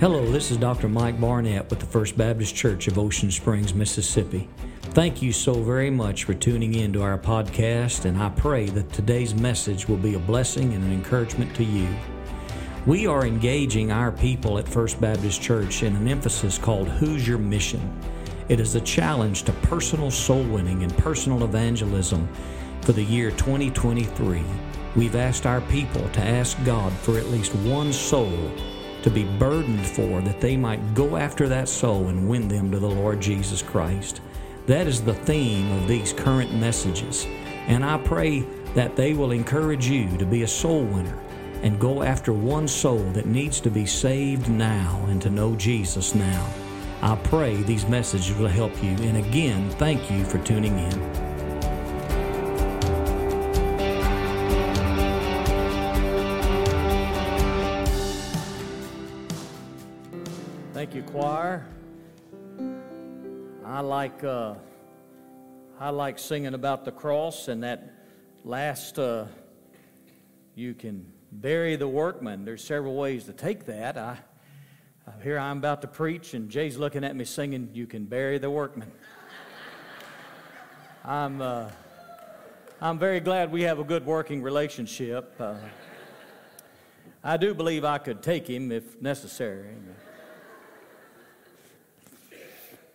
Hello, this is Dr. Mike Barnett with the First Baptist Church of Ocean Springs, Mississippi. Thank you so very much for tuning in to our podcast, and I pray that today's message will be a blessing and an encouragement to you. We are engaging our people at First Baptist Church in an emphasis called Who's Your Mission? It is a challenge to personal soul winning and personal evangelism for the year 2023. We've asked our people to ask God for at least one soul to be burdened for, that they might go after that soul and win them to the Lord Jesus Christ. That is the theme of these current messages. And I pray that they will encourage you to be a soul winner and go after one soul that needs to be saved now and to know Jesus now. I pray these messages will help you. And again, thank you for tuning in. Thank you, choir. I like uh, I like singing about the cross and that last. Uh, you can bury the workman. There's several ways to take that. I uh, here I'm about to preach, and Jay's looking at me singing, "You can bury the workman." I'm uh, I'm very glad we have a good working relationship. Uh, I do believe I could take him if necessary.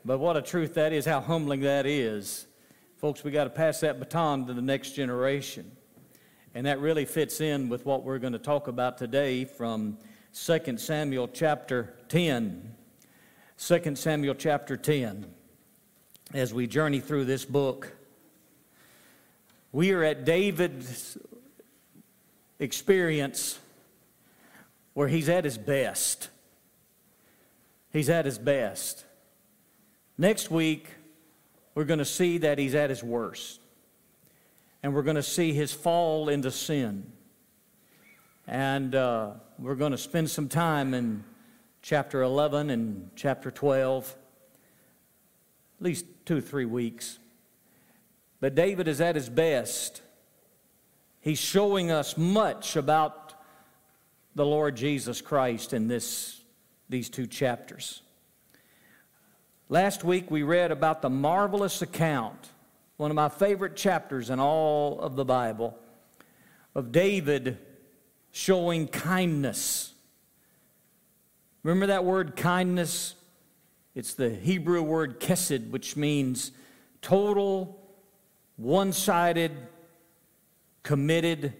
But what a truth that is, how humbling that is. Folks, we got to pass that baton to the next generation. And that really fits in with what we're going to talk about today from 2 Samuel chapter 10. 2 Samuel chapter 10. As we journey through this book, we are at David's experience where he's at his best. He's at his best. Next week, we're going to see that he's at his worst. And we're going to see his fall into sin. And uh, we're going to spend some time in chapter 11 and chapter 12, at least two three weeks. But David is at his best. He's showing us much about the Lord Jesus Christ in this, these two chapters. Last week we read about the marvelous account, one of my favorite chapters in all of the Bible, of David showing kindness. Remember that word kindness? It's the Hebrew word chesed, which means total, one sided, committed,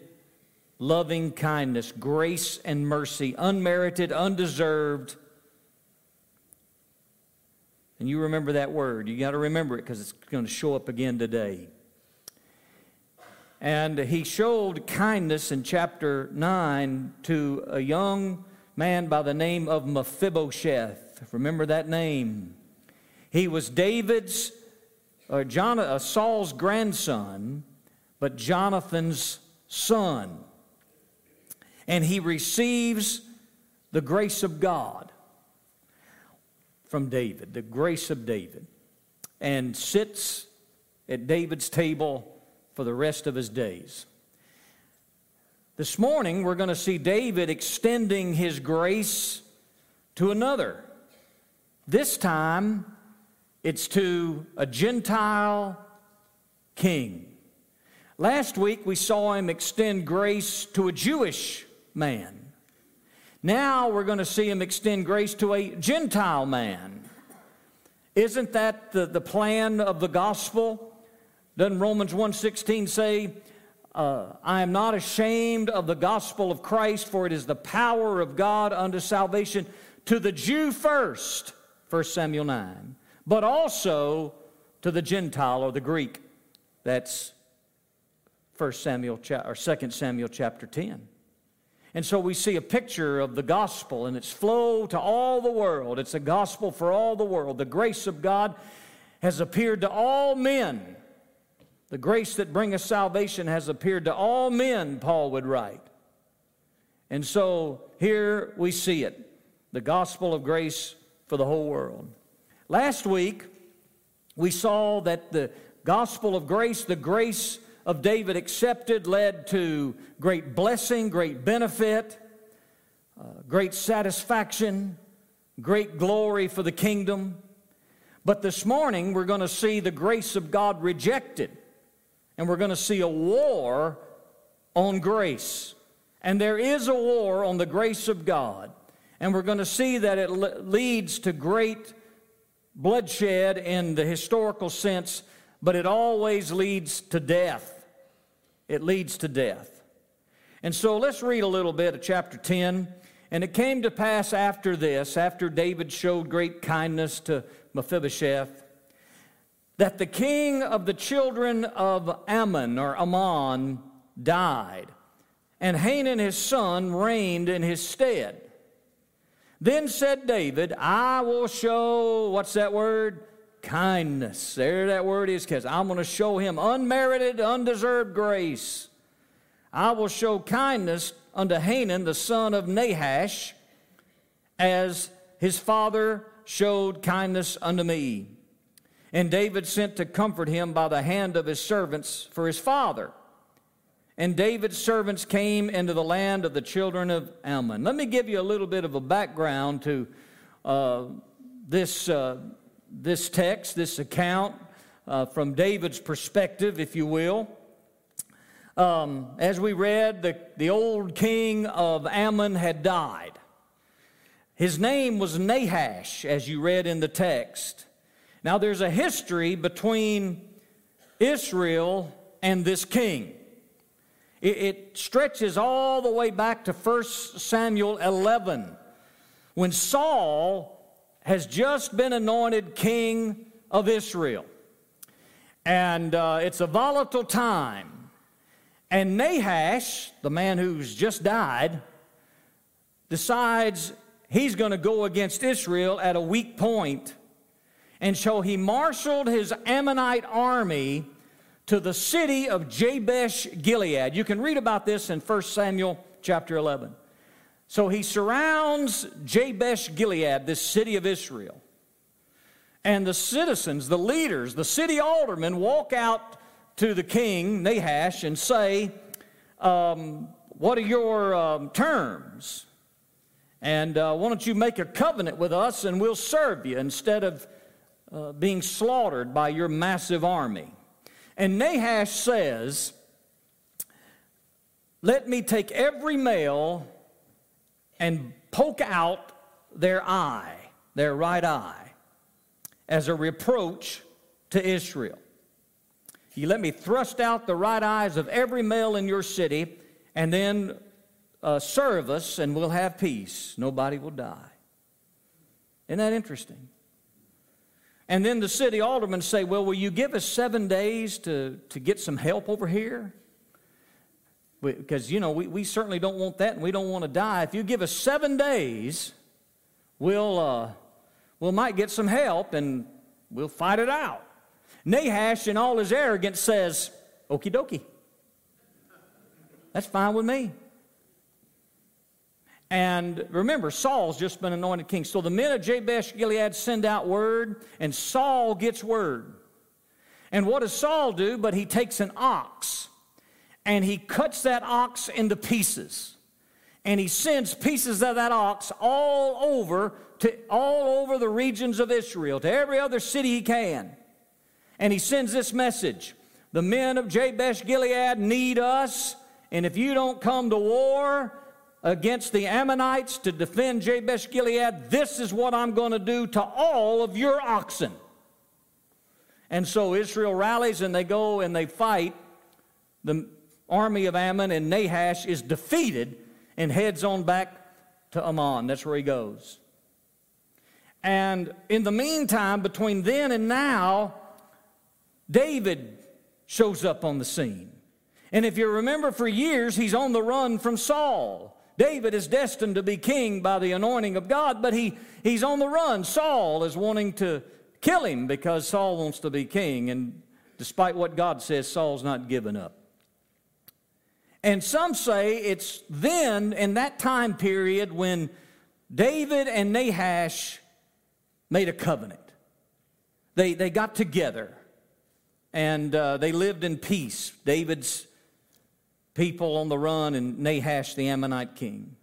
loving kindness, grace and mercy, unmerited, undeserved and you remember that word. You got to remember it because it's going to show up again today. And he showed kindness in chapter 9 to a young man by the name of Mephibosheth. Remember that name. He was David's, or John, uh, Saul's grandson, but Jonathan's son. And he receives the grace of God from David, the grace of David, and sits at David's table for the rest of his days. This morning, we're going to see David extending his grace to another. This time, it's to a Gentile king. Last week, we saw him extend grace to a Jewish man. Now we're going to see him extend grace to a Gentile man. Isn't that the, the plan of the gospel? Doesn't Romans 1.16 say, uh, I am not ashamed of the gospel of Christ, for it is the power of God unto salvation to the Jew first, 1 Samuel 9, but also to the Gentile or the Greek. That's 1 Samuel or 2 Samuel chapter 10. And so we see a picture of the gospel and its flow to all the world. It's a gospel for all the world. The grace of God has appeared to all men. The grace that bringeth salvation has appeared to all men, Paul would write. And so here we see it the gospel of grace for the whole world. Last week, we saw that the gospel of grace, the grace of David accepted, led to great blessing, great benefit, uh, great satisfaction, great glory for the kingdom. But this morning, we're going to see the grace of God rejected, and we're going to see a war on grace. And there is a war on the grace of God. And we're going to see that it leads to great bloodshed in the historical sense, but it always leads to death. It leads to death. And so let's read a little bit of chapter 10. And it came to pass after this, after David showed great kindness to Mephibosheth, that the king of the children of Ammon or Ammon died, and Hanun his son reigned in his stead. Then said David, I will show, what's that word? Kindness. There that word is, because I'm going to show him unmerited, undeserved grace. I will show kindness unto Hanan, the son of Nahash, as his father showed kindness unto me. And David sent to comfort him by the hand of his servants for his father. And David's servants came into the land of the children of Ammon. Let me give you a little bit of a background to uh, this, uh, this text, this account, uh, from David's perspective, if you will. Um, as we read, the, the old king of Ammon had died. His name was Nahash, as you read in the text. Now, there's a history between Israel and this king. It, it stretches all the way back to 1 Samuel 11 when Saul has just been anointed king of Israel. And uh, it's a volatile time. And Nahash, the man who's just died, decides he's going to go against Israel at a weak point. And so he marshaled his Ammonite army to the city of Jabesh Gilead. You can read about this in 1 Samuel chapter 11. So he surrounds Jabesh Gilead, this city of Israel. And the citizens, the leaders, the city aldermen walk out to the king, Nahash, and say, um, What are your um, terms? And uh, why don't you make a covenant with us and we'll serve you instead of uh, being slaughtered by your massive army? And Nahash says, Let me take every male and poke out their eye, their right eye, as a reproach to Israel. You let me thrust out the right eyes of every male in your city, and then uh, serve us, and we'll have peace. Nobody will die. Isn't that interesting? And then the city aldermen say, Well, will you give us seven days to, to get some help over here? Because, you know, we, we certainly don't want that and we don't want to die. If you give us seven days, we'll, uh, we'll might get some help and we'll fight it out. Nahash, in all his arrogance, says, Okie dokie. That's fine with me. And remember, Saul's just been anointed king. So the men of Jabesh Gilead send out word, and Saul gets word. And what does Saul do? But he takes an ox and he cuts that ox into pieces. And he sends pieces of that ox all over to all over the regions of Israel, to every other city he can. And he sends this message The men of Jabesh Gilead need us, and if you don't come to war, against the Ammonites to defend Jabesh Gilead, this is what I'm going to do to all of your oxen. And so Israel rallies and they go and they fight. The army of Ammon and Nahash is defeated and heads on back to Ammon. That's where he goes. And in the meantime, between then and now, David shows up on the scene. And if you remember, for years, he's on the run from Saul. David is destined to be king by the anointing of God, but he, he's on the run. Saul is wanting to kill him because Saul wants to be king, and despite what God says, Saul's not given up. And some say it's then, in that time period, when David and Nahash made a covenant. They, they got together and uh, they lived in peace. David's people on the run and Nahash, the Ammonite king.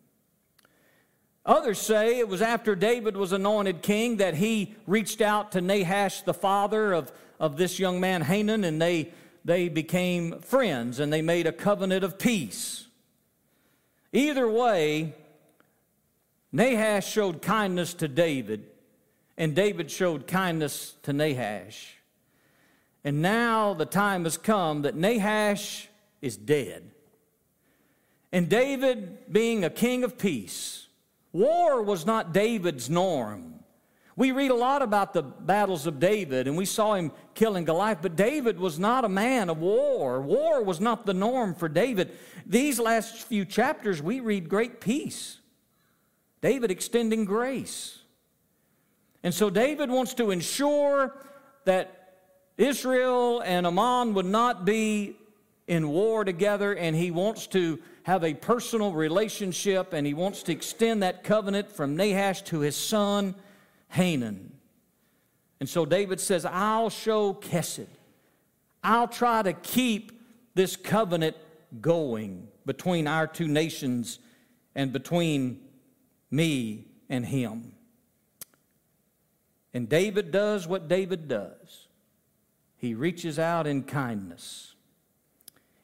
Others say it was after David was anointed king that he reached out to Nahash, the father of, of this young man, Hanan, and they, they became friends and they made a covenant of peace. Either way, Nahash showed kindness to David, and David showed kindness to Nahash. And now the time has come that Nahash is dead. And David, being a king of peace, war was not David's norm. We read a lot about the battles of David, and we saw him killing Goliath, but David was not a man of war. War was not the norm for David. These last few chapters, we read great peace. David extending grace. And so David wants to ensure that Israel and Ammon would not be in war together, and he wants to have a personal relationship, and he wants to extend that covenant from Nahash to his son Hanan. And so David says, I'll show Chesed. I'll try to keep this covenant going between our two nations and between me and him. And David does what David does he reaches out in kindness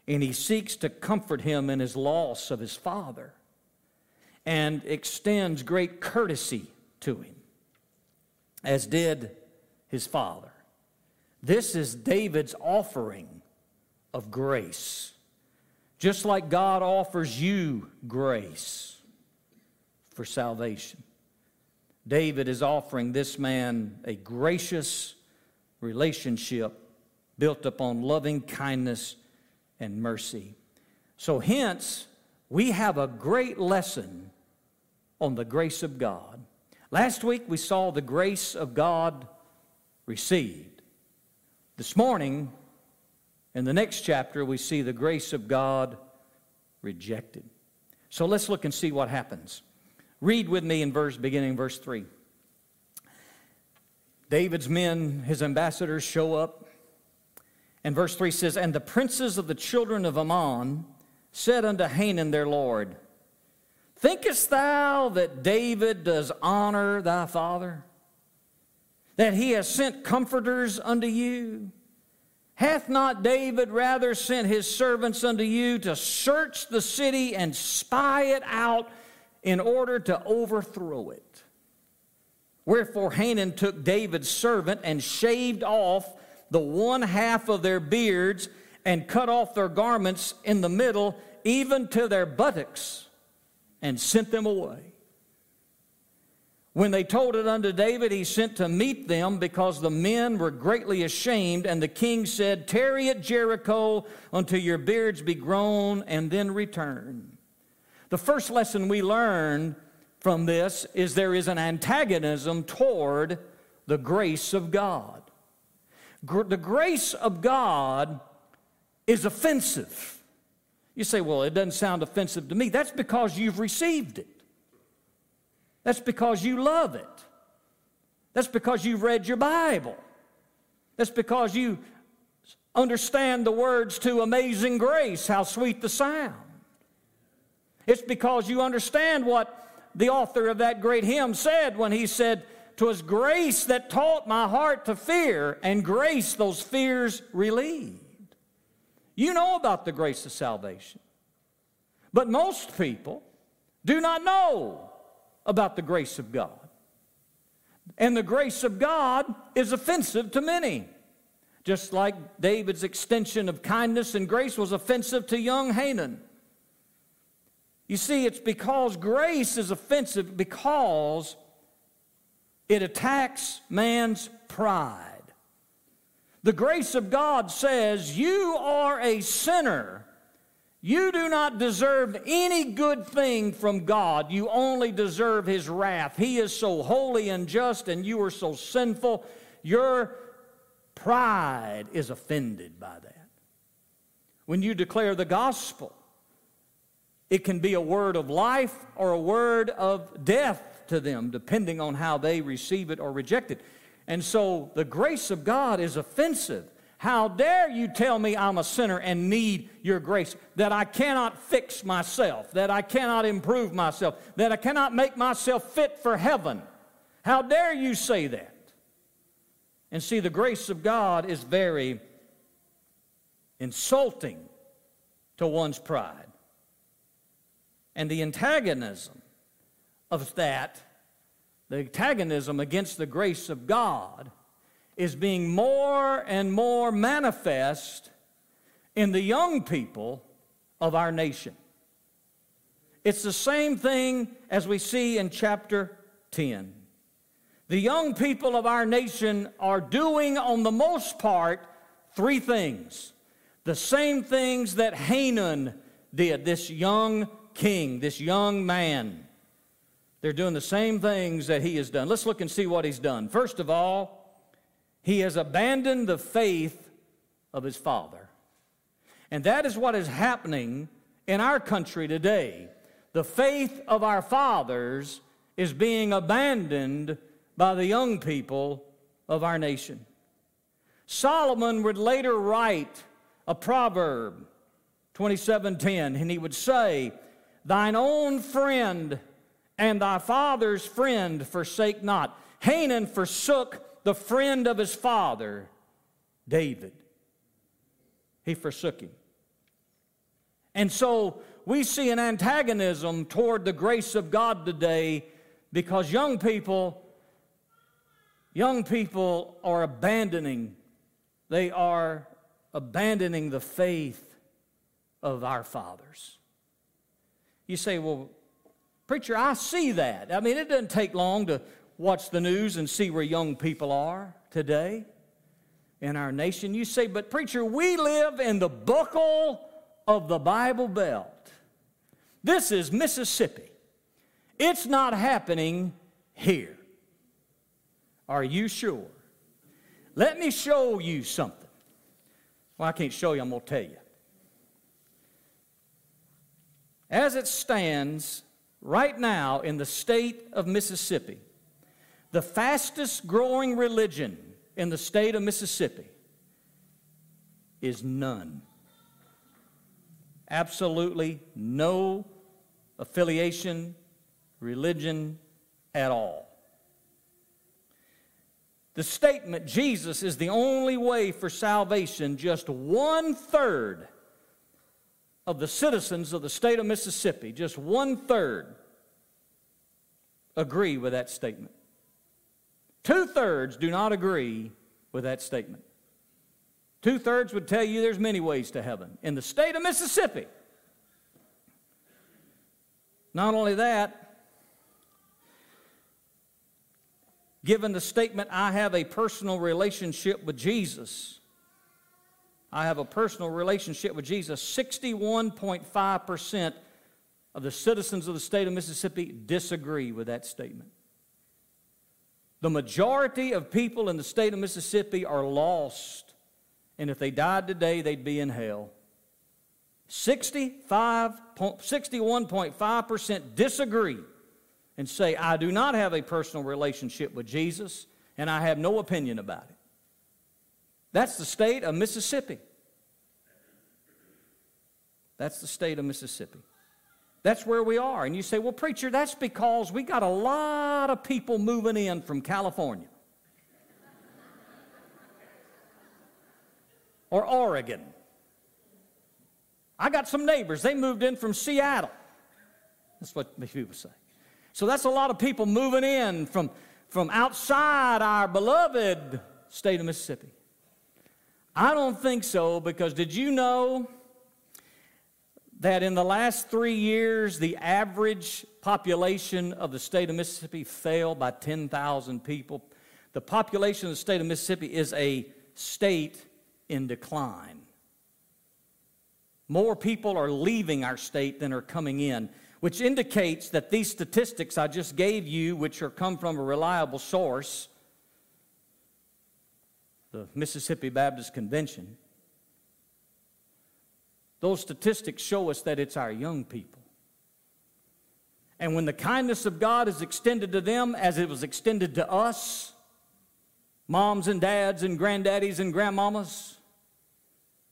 and he seeks to comfort him in his loss of his father and extends great courtesy to him, as did his father. This is David's offering of grace. Just like God offers you grace for salvation, David is offering this man a gracious relationship built upon loving kindness and mercy. So, hence, we have a great lesson on the grace of God. Last week, we saw the grace of God received. This morning, in the next chapter, we see the grace of God rejected. So let's look and see what happens. Read with me in verse beginning verse 3. David's men, his ambassadors show up and verse 3 says, And the princes of the children of Ammon said unto Hanan their Lord, Thinkest thou that David does honor thy father? That he has sent comforters unto you? Hath not David rather sent his servants unto you to search the city and spy it out in order to overthrow it? Wherefore Hanan took David's servant and shaved off the one half of their beards and cut off their garments in the middle, even to their buttocks, and sent them away. When they told it unto David, he sent to meet them because the men were greatly ashamed. And the king said, Tarry at Jericho until your beards be grown, and then return. The first lesson we learn from this is there is an antagonism toward the grace of God the grace of God is offensive. You say, well, it doesn't sound offensive to me. That's because you've received it. That's because you love it. That's because you've read your Bible. That's because you understand the words to Amazing Grace, how sweet the sound. It's because you understand what the author of that great hymn said when he said, 'Twas grace that taught my heart to fear, and grace those fears relieved. You know about the grace of salvation. But most people do not know about the grace of God. And the grace of God is offensive to many. Just like David's extension of kindness and grace was offensive to young Hanan. You see, it's because grace is offensive because it attacks man's pride. The grace of God says, You are a sinner. You do not deserve any good thing from God. You only deserve His wrath. He is so holy and just, and you are so sinful. Your pride is offended by that. When you declare the gospel, It can be a word of life or a word of death to them, depending on how they receive it or reject it. And so the grace of God is offensive. How dare you tell me I'm a sinner and need your grace, that I cannot fix myself, that I cannot improve myself, that I cannot make myself fit for heaven? How dare you say that? And see, the grace of God is very insulting to one's pride. And the antagonism of that, the antagonism against the grace of God, is being more and more manifest in the young people of our nation. It's the same thing as we see in chapter 10. The young people of our nation are doing, on the most part, three things. The same things that Hanan did, this young king, this young man. They're doing the same things that he has done. Let's look and see what he's done. First of all, he has abandoned the faith of his father. And that is what is happening in our country today. The faith of our fathers is being abandoned by the young people of our nation. Solomon would later write a proverb 27:10 and he would say Thine own friend and thy father's friend forsake not. Hanan forsook the friend of his father, David. He forsook him. And so we see an antagonism toward the grace of God today because young people young people are abandoning they are abandoning the faith of our fathers. You say, well, preacher, I see that. I mean, it doesn't take long to watch the news and see where young people are today in our nation. You say, but preacher, we live in the buckle of the Bible Belt. This is Mississippi. It's not happening here. Are you sure? Let me show you something. Well, I can't show you, I'm going to tell you. As it stands right now in the state of Mississippi, the fastest growing religion in the state of Mississippi is none. Absolutely no affiliation, religion at all. The statement, Jesus is the only way for salvation, just one third of the citizens of the state of Mississippi, just one third, agree with that statement. Two thirds do not agree with that statement. Two thirds would tell you there's many ways to heaven. In the state of Mississippi, not only that, given the statement, I have a personal relationship with Jesus, I have a personal relationship with Jesus. 61.5% of the citizens of the state of Mississippi disagree with that statement. The majority of people in the state of Mississippi are lost, and if they died today, they'd be in hell. 65, 61.5% disagree and say, I do not have a personal relationship with Jesus, and I have no opinion about it. That's the state of Mississippi. That's the state of Mississippi. That's where we are. And you say, well, preacher, that's because we got a lot of people moving in from California or Oregon. I got some neighbors, they moved in from Seattle. That's what people say. So that's a lot of people moving in from, from outside our beloved state of Mississippi. I don't think so because did you know that in the last three years, the average population of the state of Mississippi fell by 10,000 people? The population of the state of Mississippi is a state in decline. More people are leaving our state than are coming in, which indicates that these statistics I just gave you, which are come from a reliable source, the Mississippi Baptist Convention, those statistics show us that it's our young people And when the kindness of God is extended to them as it was extended to us, moms and dads and granddaddies and grandmamas,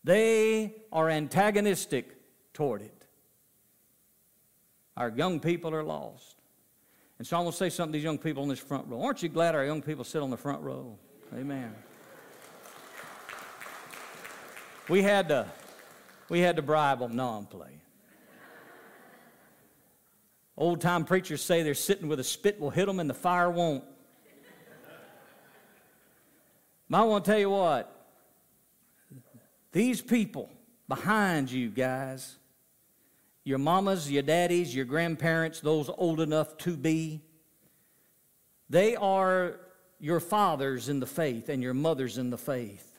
they are antagonistic toward it. Our young people are lost. And so I want to say something to these young people in this front row. Aren't you glad our young people sit on the front row? Amen. We had to, we had to bribe them. No, I'm playing. Old time preachers say they're sitting with a spit will hit them and the fire won't. I want to tell you what, these people behind you, guys, your mamas, your daddies, your grandparents, those old enough to be, they are your fathers in the faith and your mothers in the faith.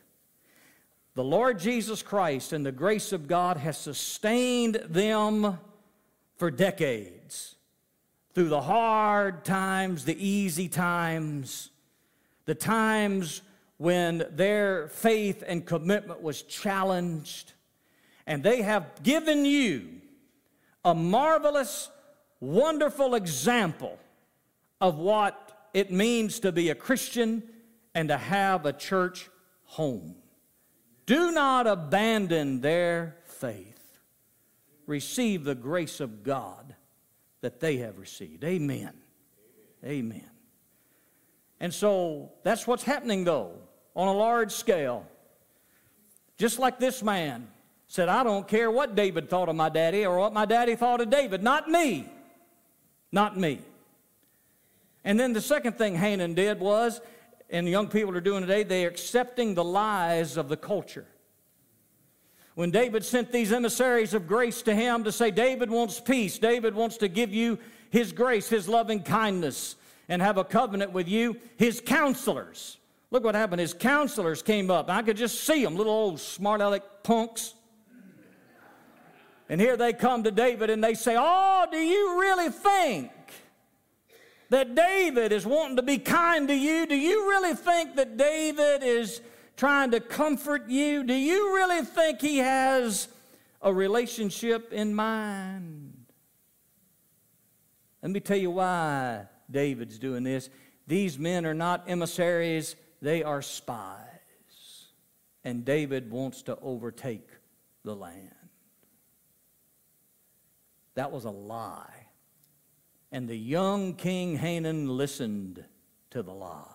The Lord Jesus Christ and the grace of God has sustained them for decades through the hard times, the easy times, the times when their faith and commitment was challenged. And they have given you a marvelous, wonderful example of what it means to be a Christian and to have a church home. Do not abandon their faith. Receive the grace of God that they have received. Amen. Amen. And so that's what's happening, though, on a large scale. Just like this man said, I don't care what David thought of my daddy or what my daddy thought of David. Not me. Not me. And then the second thing Hanan did was and young people are doing today, they're accepting the lies of the culture. When David sent these emissaries of grace to him to say, David wants peace, David wants to give you his grace, his loving kindness, and have a covenant with you, his counselors. Look what happened. His counselors came up. I could just see them, little old smart aleck punks. And here they come to David and they say, Oh, do you really think that David is wanting to be kind to you? Do you really think that David is trying to comfort you? Do you really think he has a relationship in mind? Let me tell you why David's doing this. These men are not emissaries, they are spies. And David wants to overtake the land. That was a lie. And the young King Hanan listened to the lie.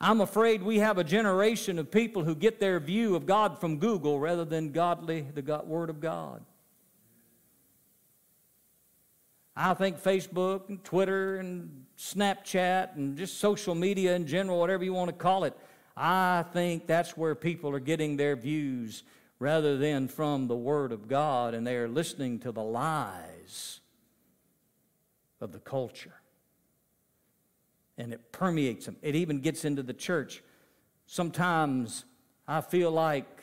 I'm afraid we have a generation of people who get their view of God from Google rather than godly, the God, Word of God. I think Facebook and Twitter and Snapchat and just social media in general, whatever you want to call it, I think that's where people are getting their views rather than from the Word of God, and they are listening to the lies of the culture. And it permeates them. It even gets into the church. Sometimes I feel like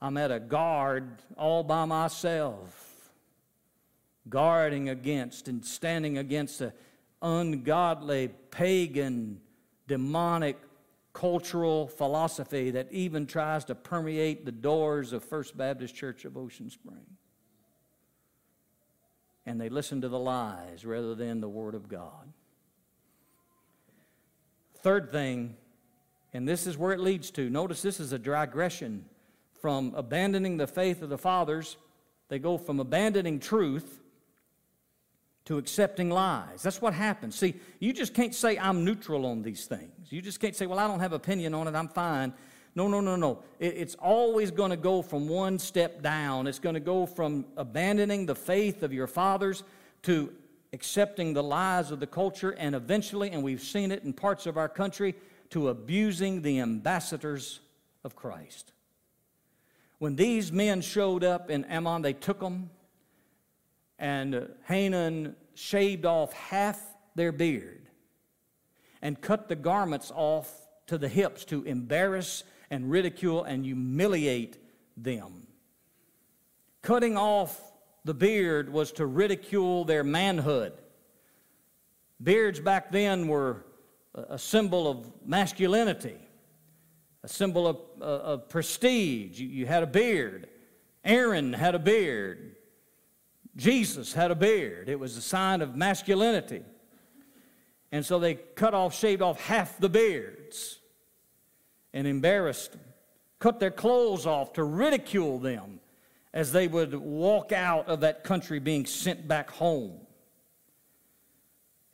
I'm at a guard all by myself, guarding against and standing against an ungodly, pagan, demonic cultural philosophy that even tries to permeate the doors of First Baptist Church of Ocean Spring and they listen to the lies rather than the Word of God. Third thing, and this is where it leads to. Notice this is a digression from abandoning the faith of the fathers. They go from abandoning truth to accepting lies. That's what happens. See, you just can't say, I'm neutral on these things. You just can't say, well, I don't have opinion on it, I'm fine. No, no, no, no. it's always going to go from one step down. It's going to go from abandoning the faith of your fathers to accepting the lies of the culture, and eventually, and we've seen it in parts of our country, to abusing the ambassadors of Christ. When these men showed up in Ammon, they took them, and Hanan shaved off half their beard and cut the garments off to the hips to embarrass and ridicule and humiliate them. Cutting off the beard was to ridicule their manhood. Beards back then were a symbol of masculinity, a symbol of, uh, of prestige. You, you had a beard. Aaron had a beard. Jesus had a beard, it was a sign of masculinity. And so they cut off, shaved off half the beards and embarrassed them, cut their clothes off to ridicule them as they would walk out of that country being sent back home.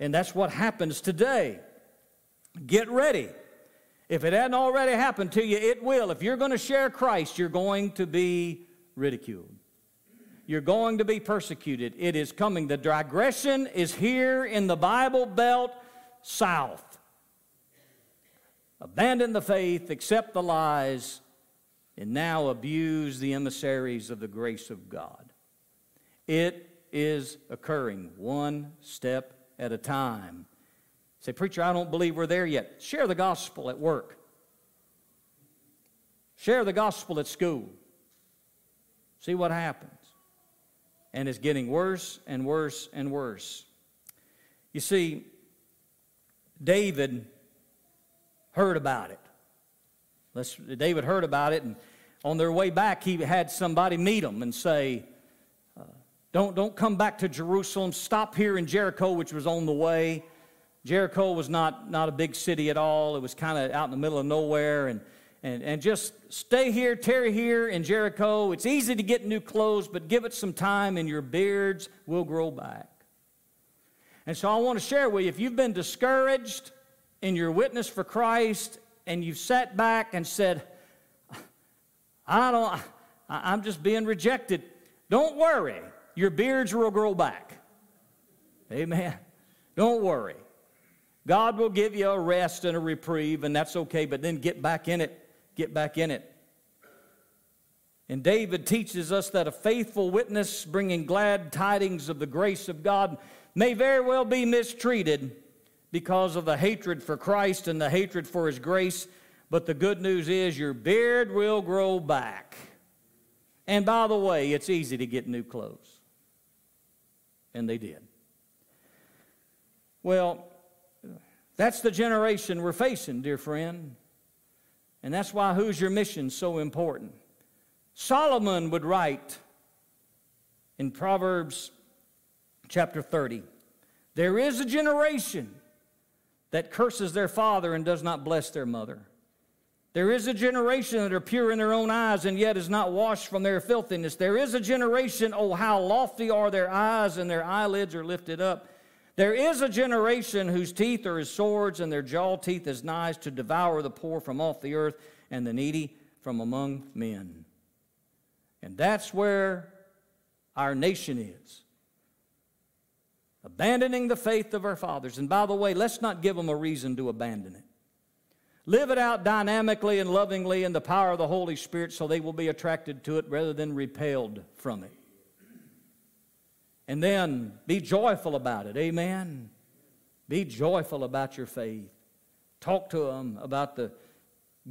And that's what happens today. Get ready. If it hadn't already happened to you, it will. If you're going to share Christ, you're going to be ridiculed. You're going to be persecuted. It is coming. The digression is here in the Bible Belt South. Abandon the faith, accept the lies, and now abuse the emissaries of the grace of God. It is occurring one step at a time. Say, Preacher, I don't believe we're there yet. Share the gospel at work, share the gospel at school. See what happens. And it's getting worse and worse and worse. You see, David heard about it. Let's, David heard about it, and on their way back, he had somebody meet him and say, uh, don't, don't come back to Jerusalem. Stop here in Jericho, which was on the way. Jericho was not, not a big city at all. It was kind of out in the middle of nowhere. And, and, and just stay here, tarry here in Jericho. It's easy to get new clothes, but give it some time and your beards will grow back. And so I want to share with you if you've been discouraged in your witness for Christ and you've sat back and said, I don't, I'm just being rejected. Don't worry, your beards will grow back. Amen. Don't worry. God will give you a rest and a reprieve, and that's okay, but then get back in it. Get back in it. And David teaches us that a faithful witness bringing glad tidings of the grace of God may very well be mistreated because of the hatred for Christ and the hatred for His grace. But the good news is your beard will grow back. And by the way, it's easy to get new clothes. And they did. Well, that's the generation we're facing, dear friend. And that's why Who's Your Mission so important. Solomon would write in Proverbs chapter 30 There is a generation that curses their father and does not bless their mother. There is a generation that are pure in their own eyes and yet is not washed from their filthiness. There is a generation, oh, how lofty are their eyes and their eyelids are lifted up. There is a generation whose teeth are as swords and their jaw teeth as knives to devour the poor from off the earth and the needy from among men. And that's where our nation is abandoning the faith of our fathers. And by the way, let's not give them a reason to abandon it. Live it out dynamically and lovingly in the power of the Holy Spirit so they will be attracted to it rather than repelled from it. And then be joyful about it. Amen. Be joyful about your faith. Talk to them about the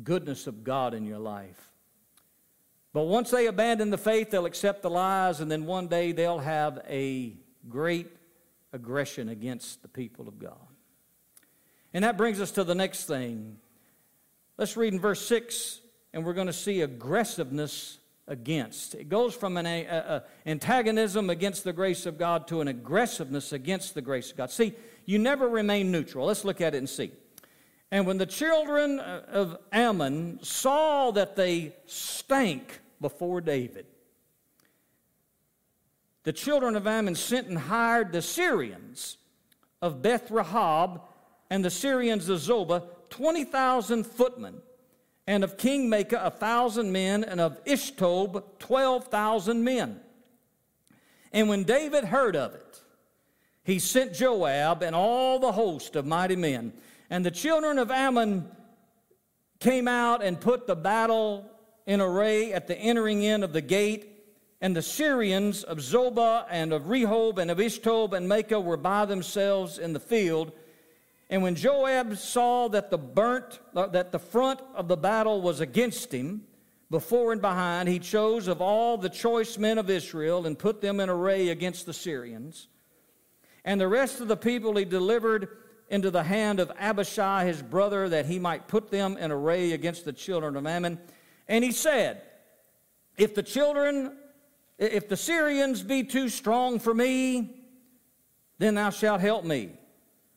goodness of God in your life. But once they abandon the faith, they'll accept the lies, and then one day they'll have a great aggression against the people of God. And that brings us to the next thing. Let's read in verse 6, and we're going to see aggressiveness against. It goes from an a, a, antagonism against the grace of God to an aggressiveness against the grace of God. See, you never remain neutral. Let's look at it and see. And when the children of Ammon saw that they stank before David, the children of Ammon sent and hired the Syrians of Beth Rehob and the Syrians of Zobah, 20,000 footmen, and of King Maacah, a thousand men, and of Ishtob, 12,000 men. And when David heard of it, he sent Joab and all the host of mighty men. And the children of Ammon came out and put the battle in array at the entering in of the gate and the Syrians of Zobah and of Rehob and of Ishtob and Maacah were by themselves in the field. And when Joab saw that the burnt uh, that the front of the battle was against him, before and behind, he chose of all the choice men of Israel and put them in array against the Syrians. And the rest of the people he delivered into the hand of Abishai his brother, that he might put them in array against the children of Ammon. And he said, If the children If the Syrians be too strong for me, then thou shalt help me.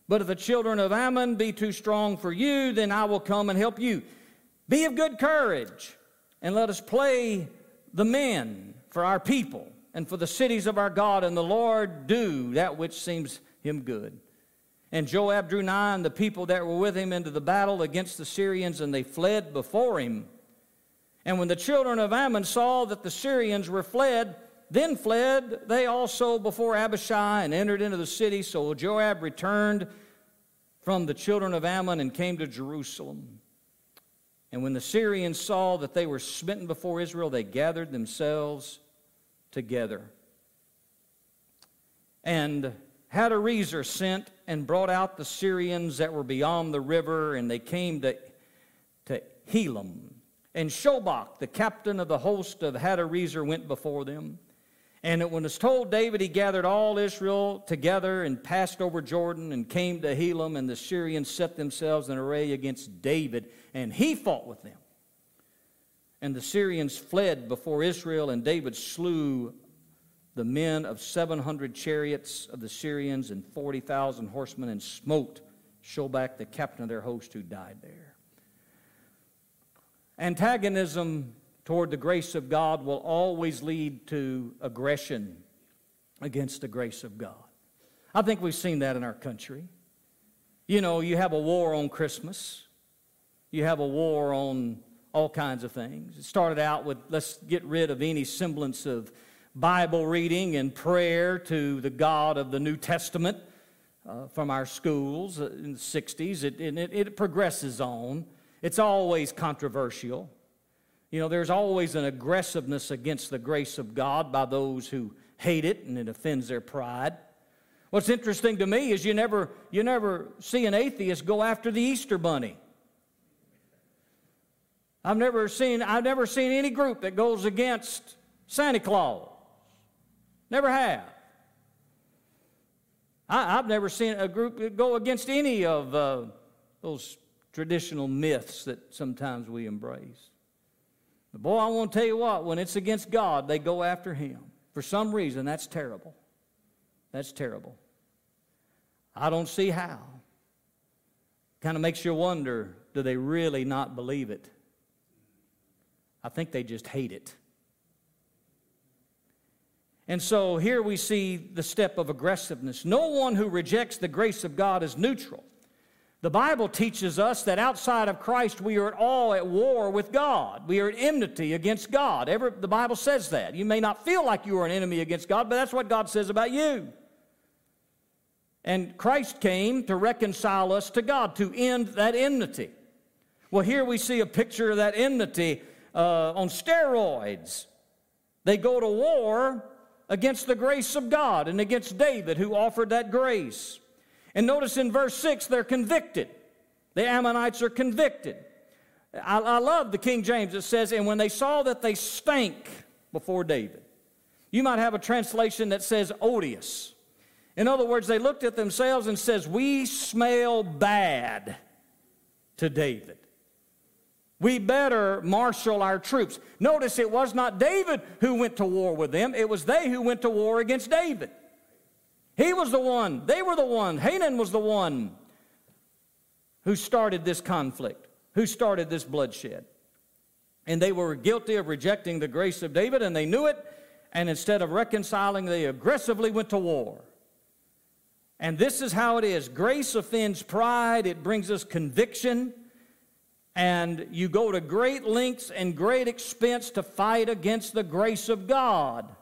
But if the children of Ammon be too strong for you, then I will come and help you. Be of good courage, and let us play the men for our people and for the cities of our God, and the Lord do that which seems him good. And Joab drew nigh and the people that were with him into the battle against the Syrians, and they fled before him. And when the children of Ammon saw that the Syrians were fled, then fled they also before Abishai and entered into the city. So Joab returned from the children of Ammon and came to Jerusalem. And when the Syrians saw that they were smitten before Israel, they gathered themselves together. And Hadarezer sent and brought out the Syrians that were beyond the river, and they came to, to Helam. And Shobach, the captain of the host of Hadarezer, went before them. And when it was told David, he gathered all Israel together and passed over Jordan and came to Helam, and the Syrians set themselves in array against David, and he fought with them. And the Syrians fled before Israel, and David slew the men of 700 chariots of the Syrians and 40,000 horsemen and smote Shobach, the captain of their host, who died there. Antagonism toward the grace of God will always lead to aggression against the grace of God. I think we've seen that in our country. You know, you have a war on Christmas, you have a war on all kinds of things. It started out with let's get rid of any semblance of Bible reading and prayer to the God of the New Testament uh, from our schools in the 60s. It, it, it progresses on. It's always controversial. You know, there's always an aggressiveness against the grace of God by those who hate it and it offends their pride. What's interesting to me is you never, you never see an atheist go after the Easter bunny. I've never seen, I've never seen any group that goes against Santa Claus. Never have. I, have never seen a group go against any of uh, those traditional myths that sometimes we embrace. But boy, I want to tell you what, when it's against God, they go after Him. For some reason, that's terrible. That's terrible. I don't see how. Kind of makes you wonder do they really not believe it? I think they just hate it. And so here we see the step of aggressiveness. No one who rejects the grace of God is neutral. The Bible teaches us that outside of Christ, we are all at war with God. We are at enmity against God. Every, the Bible says that. You may not feel like you are an enemy against God, but that's what God says about you. And Christ came to reconcile us to God, to end that enmity. Well, here we see a picture of that enmity uh, on steroids. They go to war against the grace of God and against David, who offered that grace. And notice in verse 6, they're convicted. The Ammonites are convicted. I, I love the King James. It says, And when they saw that they stank before David. You might have a translation that says odious. In other words, they looked at themselves and says, "We smell bad to David." We better marshal our troops. Notice it was not David who went to war with them, it was they who went to war against David. He was the one, they were the one, Hanun was the one who started this conflict, who started this bloodshed. And they were guilty of rejecting the grace of David, and they knew it. And instead of reconciling, they aggressively went to war. And this is how it is grace offends pride, it brings us conviction and you go to great lengths and great expense to fight against the grace of God.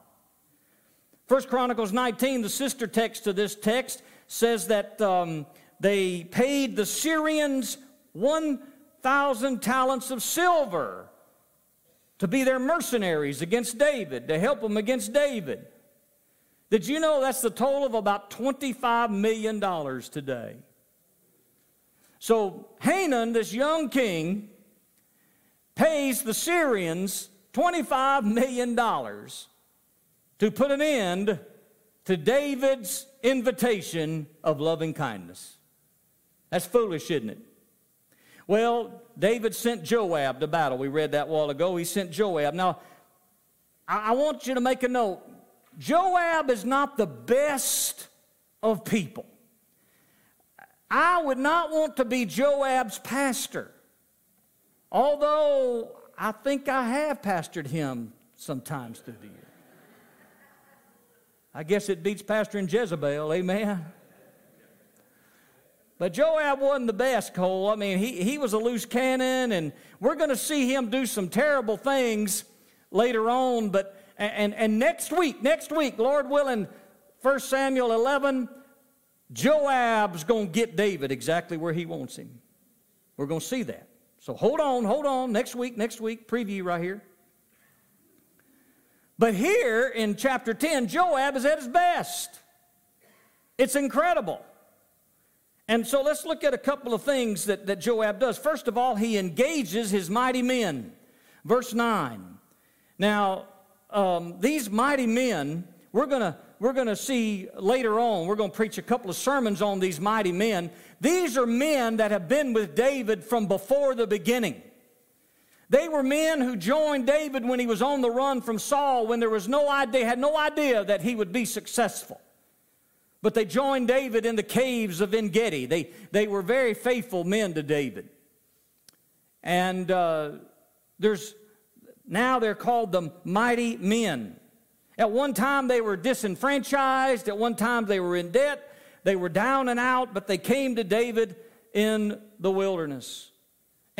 First Chronicles 19, the sister text to this text, says that um, they paid the Syrians 1,000 talents of silver to be their mercenaries against David, to help them against David. Did you know that's the total of about $25 million today? So Hanun, this young king, pays the Syrians $25 million to put an end to David's invitation of loving kindness. That's foolish, isn't it? Well, David sent Joab to battle. We read that while ago. He sent Joab. Now, I, want you to make a note. Joab is not the best of people. I would not want to be Joab's pastor, although I think I have pastored him sometimes through the year. I guess it beats Pastor pastoring Jezebel, amen. But Joab wasn't the best, Cole. I mean, he, he was a loose cannon, and we're going to see him do some terrible things later on. But and, and next week, next week, Lord willing, 1 Samuel 11, Joab's going to get David exactly where he wants him. We're going to see that. So hold on, hold on. Next week, next week, preview right here. But here in chapter 10, Joab is at his best. It's incredible. And so let's look at a couple of things that, that Joab does. First of all, he engages his mighty men. Verse 9. Now, um, these mighty men, we're going to we're going to see later on, we're going to preach a couple of sermons on these mighty men. These are men that have been with David from before the beginning. They were men who joined David when he was on the run from Saul, when there was no idea, had no idea that he would be successful. But they joined David in the caves of En Gedi. They, they were very faithful men to David. And uh, there's now they're called the mighty men. At one time they were disenfranchised, at one time they were in debt, they were down and out, but they came to David in the wilderness.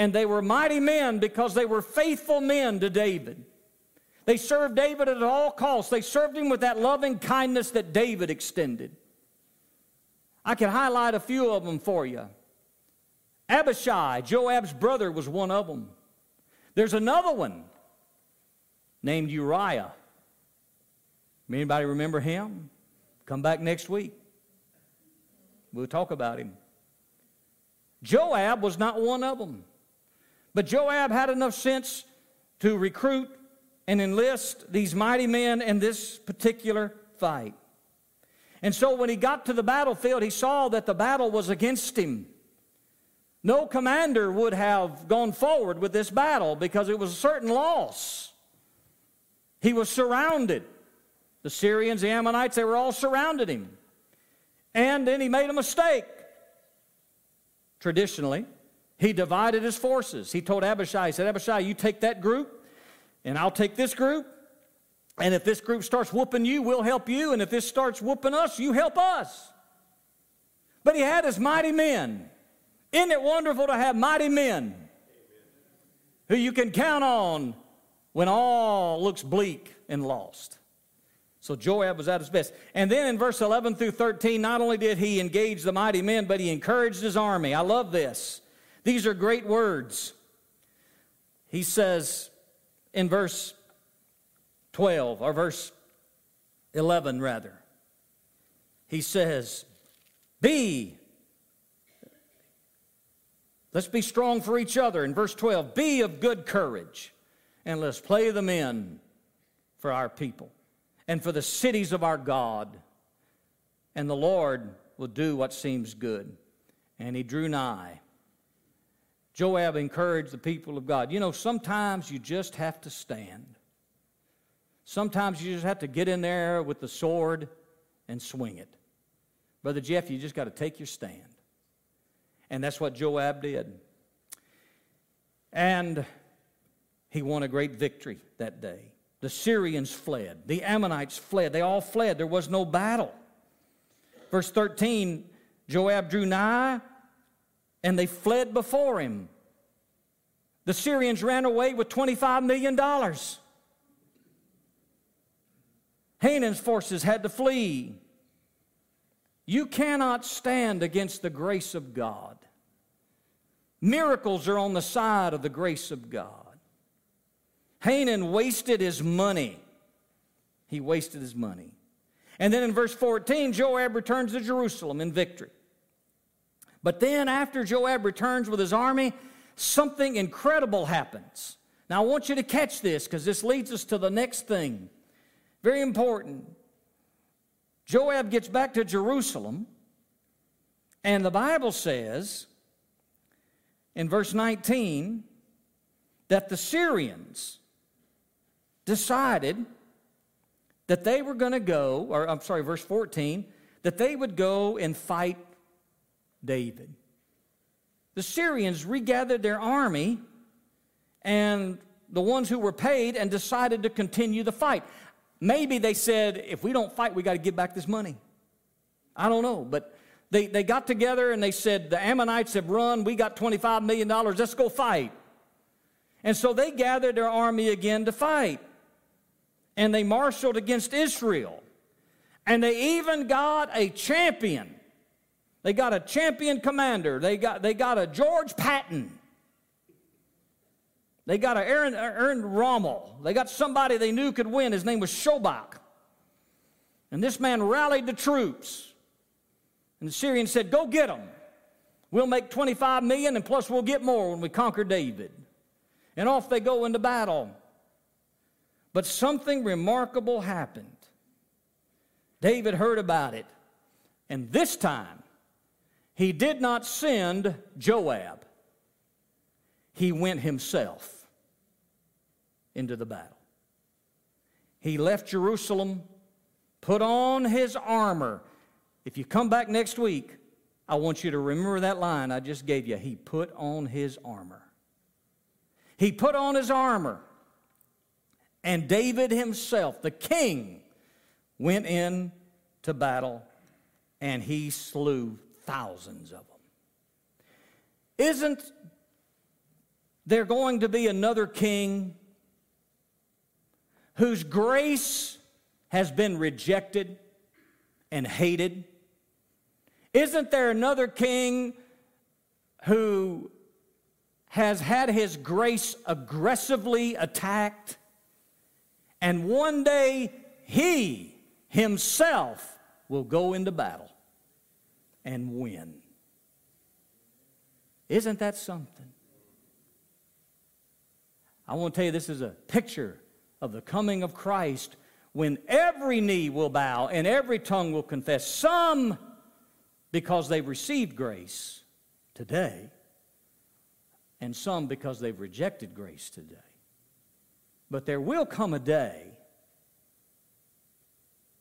And they were mighty men because they were faithful men to David. They served David at all costs. They served him with that loving kindness that David extended. I can highlight a few of them for you. Abishai, Joab's brother, was one of them. There's another one named Uriah. Anybody remember him? Come back next week. We'll talk about him. Joab was not one of them. But Joab had enough sense to recruit and enlist these mighty men in this particular fight. And so when he got to the battlefield, he saw that the battle was against him. No commander would have gone forward with this battle because it was a certain loss. He was surrounded. The Syrians, the Ammonites, they were all surrounded him. And then he made a mistake. Traditionally, he divided his forces. He told Abishai, he said, Abishai, you take that group, and I'll take this group, and if this group starts whooping you, we'll help you. And if this starts whooping us, you help us. But he had his mighty men. Isn't it wonderful to have mighty men who you can count on when all looks bleak and lost? So Joab was at his best. And then in verse 11 through 13, not only did he engage the mighty men, but he encouraged his army. I love this. These are great words. He says in verse 12, or verse 11 rather. He says, Be, let's be strong for each other. In verse 12, be of good courage, and let's play the men for our people and for the cities of our God. And the Lord will do what seems good. And he drew nigh. Joab encouraged the people of God. You know, sometimes you just have to stand. Sometimes you just have to get in there with the sword and swing it. Brother Jeff, you just got to take your stand. And that's what Joab did. And he won a great victory that day. The Syrians fled, the Ammonites fled, they all fled. There was no battle. Verse 13 Joab drew nigh and they fled before him. The Syrians ran away with $25 million. Hanun's forces had to flee. You cannot stand against the grace of God. Miracles are on the side of the grace of God. Hanan wasted his money. He wasted his money. And then in verse 14, Joab returns to Jerusalem in victory. But then, after Joab returns with his army, something incredible happens. Now, I want you to catch this because this leads us to the next thing. Very important. Joab gets back to Jerusalem, and the Bible says in verse 19 that the Syrians decided that they were going to go, or I'm sorry, verse 14, that they would go and fight David. The Syrians regathered their army and the ones who were paid and decided to continue the fight. Maybe they said, if we don't fight, we got to give back this money. I don't know, but they, they got together and they said, The Ammonites have run, we got $25 million, let's go fight. And so they gathered their army again to fight. And they marshaled against Israel. And they even got a champion. They got a champion commander. They got, they got a George Patton. They got a Aaron, uh, Erwin Rommel. They got somebody they knew could win. His name was Shobach. And this man rallied the troops. And the Syrians said, Go get them. We'll make 25 million, and plus we'll get more when we conquer David. And off they go into battle. But something remarkable happened. David heard about it. And this time, he did not send Joab, he went himself into the battle. He left Jerusalem, put on his armor. If you come back next week, I want you to remember that line I just gave you. He put on his armor. He put on his armor. And David himself, the king, went in to battle and he slew thousands of them. Isn't there going to be another king whose grace has been rejected and hated? Isn't there another king who has had his grace aggressively attacked? And one day he himself will go into battle and win. Isn't that something? I want to tell you this is a picture of the coming of Christ when every knee will bow and every tongue will confess. Some because they've received grace today, and some because they've rejected grace today. But there will come a day,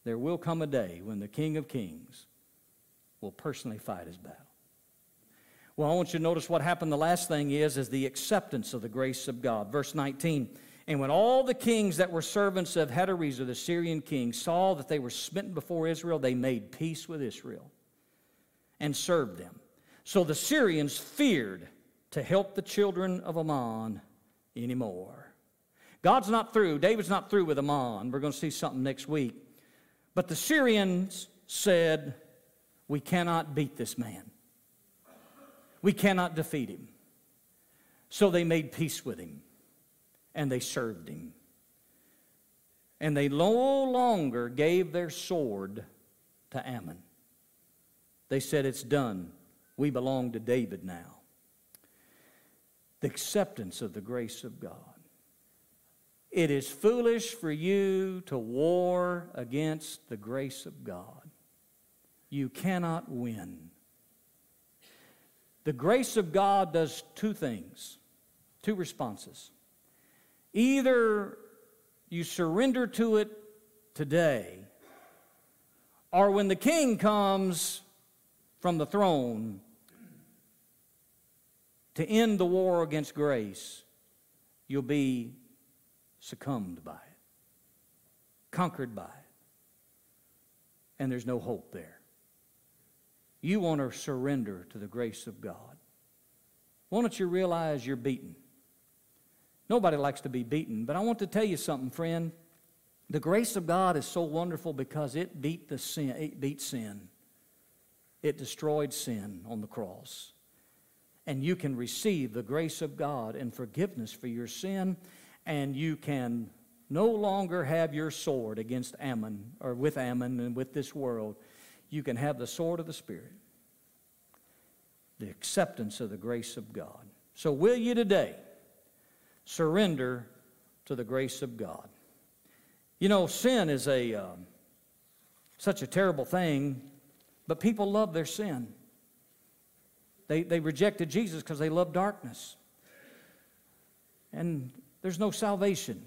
there will come a day when the King of Kings will personally fight his battle. Well, I want you to notice what happened. The last thing is, is the acceptance of the grace of God. Verse 19. And when all the kings that were servants of Hadarezer, the Syrian king, saw that they were smitten before Israel, they made peace with Israel and served them. So the Syrians feared to help the children of Ammon anymore. God's not through. David's not through with Ammon. We're going to see something next week. But the Syrians said, We cannot beat this man, we cannot defeat him. So they made peace with him and they served him. And they no longer gave their sword to Ammon. They said, It's done. We belong to David now. The acceptance of the grace of God. It is foolish for you to war against the grace of God. You cannot win. The grace of God does two things, two responses. Either you surrender to it today, or when the king comes, from the throne to end the war against grace, you'll be succumbed by it, conquered by it. And there's no hope there. You want to surrender to the grace of God. Why don't you realize you're beaten? Nobody likes to be beaten, but I want to tell you something, friend. The grace of God is so wonderful because it beat the sin, it beat sin. It destroyed sin on the cross. And you can receive the grace of God and forgiveness for your sin, and you can no longer have your sword against Ammon or with Ammon and with this world. You can have the sword of the Spirit, the acceptance of the grace of God. So, will you today surrender to the grace of God? You know, sin is a um, such a terrible thing but people love their sin. They, they rejected Jesus because they love darkness. And there's no salvation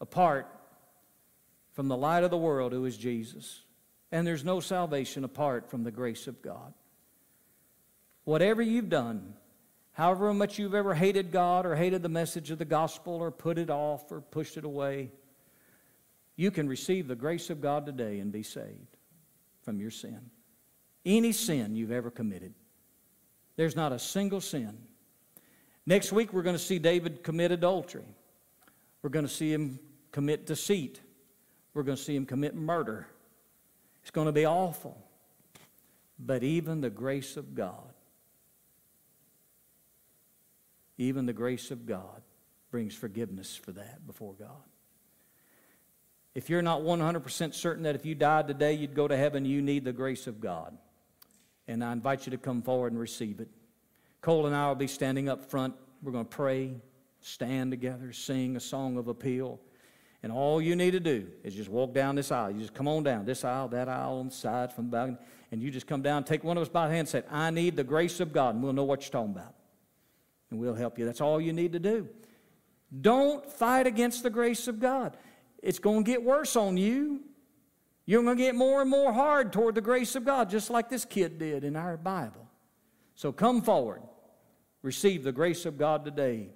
apart from the light of the world, who is Jesus. And there's no salvation apart from the grace of God. Whatever you've done, however much you've ever hated God or hated the message of the gospel or put it off or pushed it away, you can receive the grace of God today and be saved from your sin. Any sin you've ever committed. There's not a single sin. Next week, we're going to see David commit adultery. We're going to see him commit deceit. We're going to see him commit murder. It's going to be awful. But even the grace of God, even the grace of God brings forgiveness for that before God. If you're not 100% certain that if you died today you'd go to heaven, you need the grace of God. And I invite you to come forward and receive it. Cole and I will be standing up front. We're going to pray, stand together, sing a song of appeal. And all you need to do is just walk down this aisle. You just come on down this aisle, that aisle on the side from the balcony, and you just come down, take one of us by the hand, and say, I need the grace of God, and we'll know what you're talking about. And we'll help you. That's all you need to do. Don't fight against the grace of God. It's going to get worse on you. You're going to get more and more hard toward the grace of God, just like this kid did in our Bible. So come forward. Receive the grace of God today.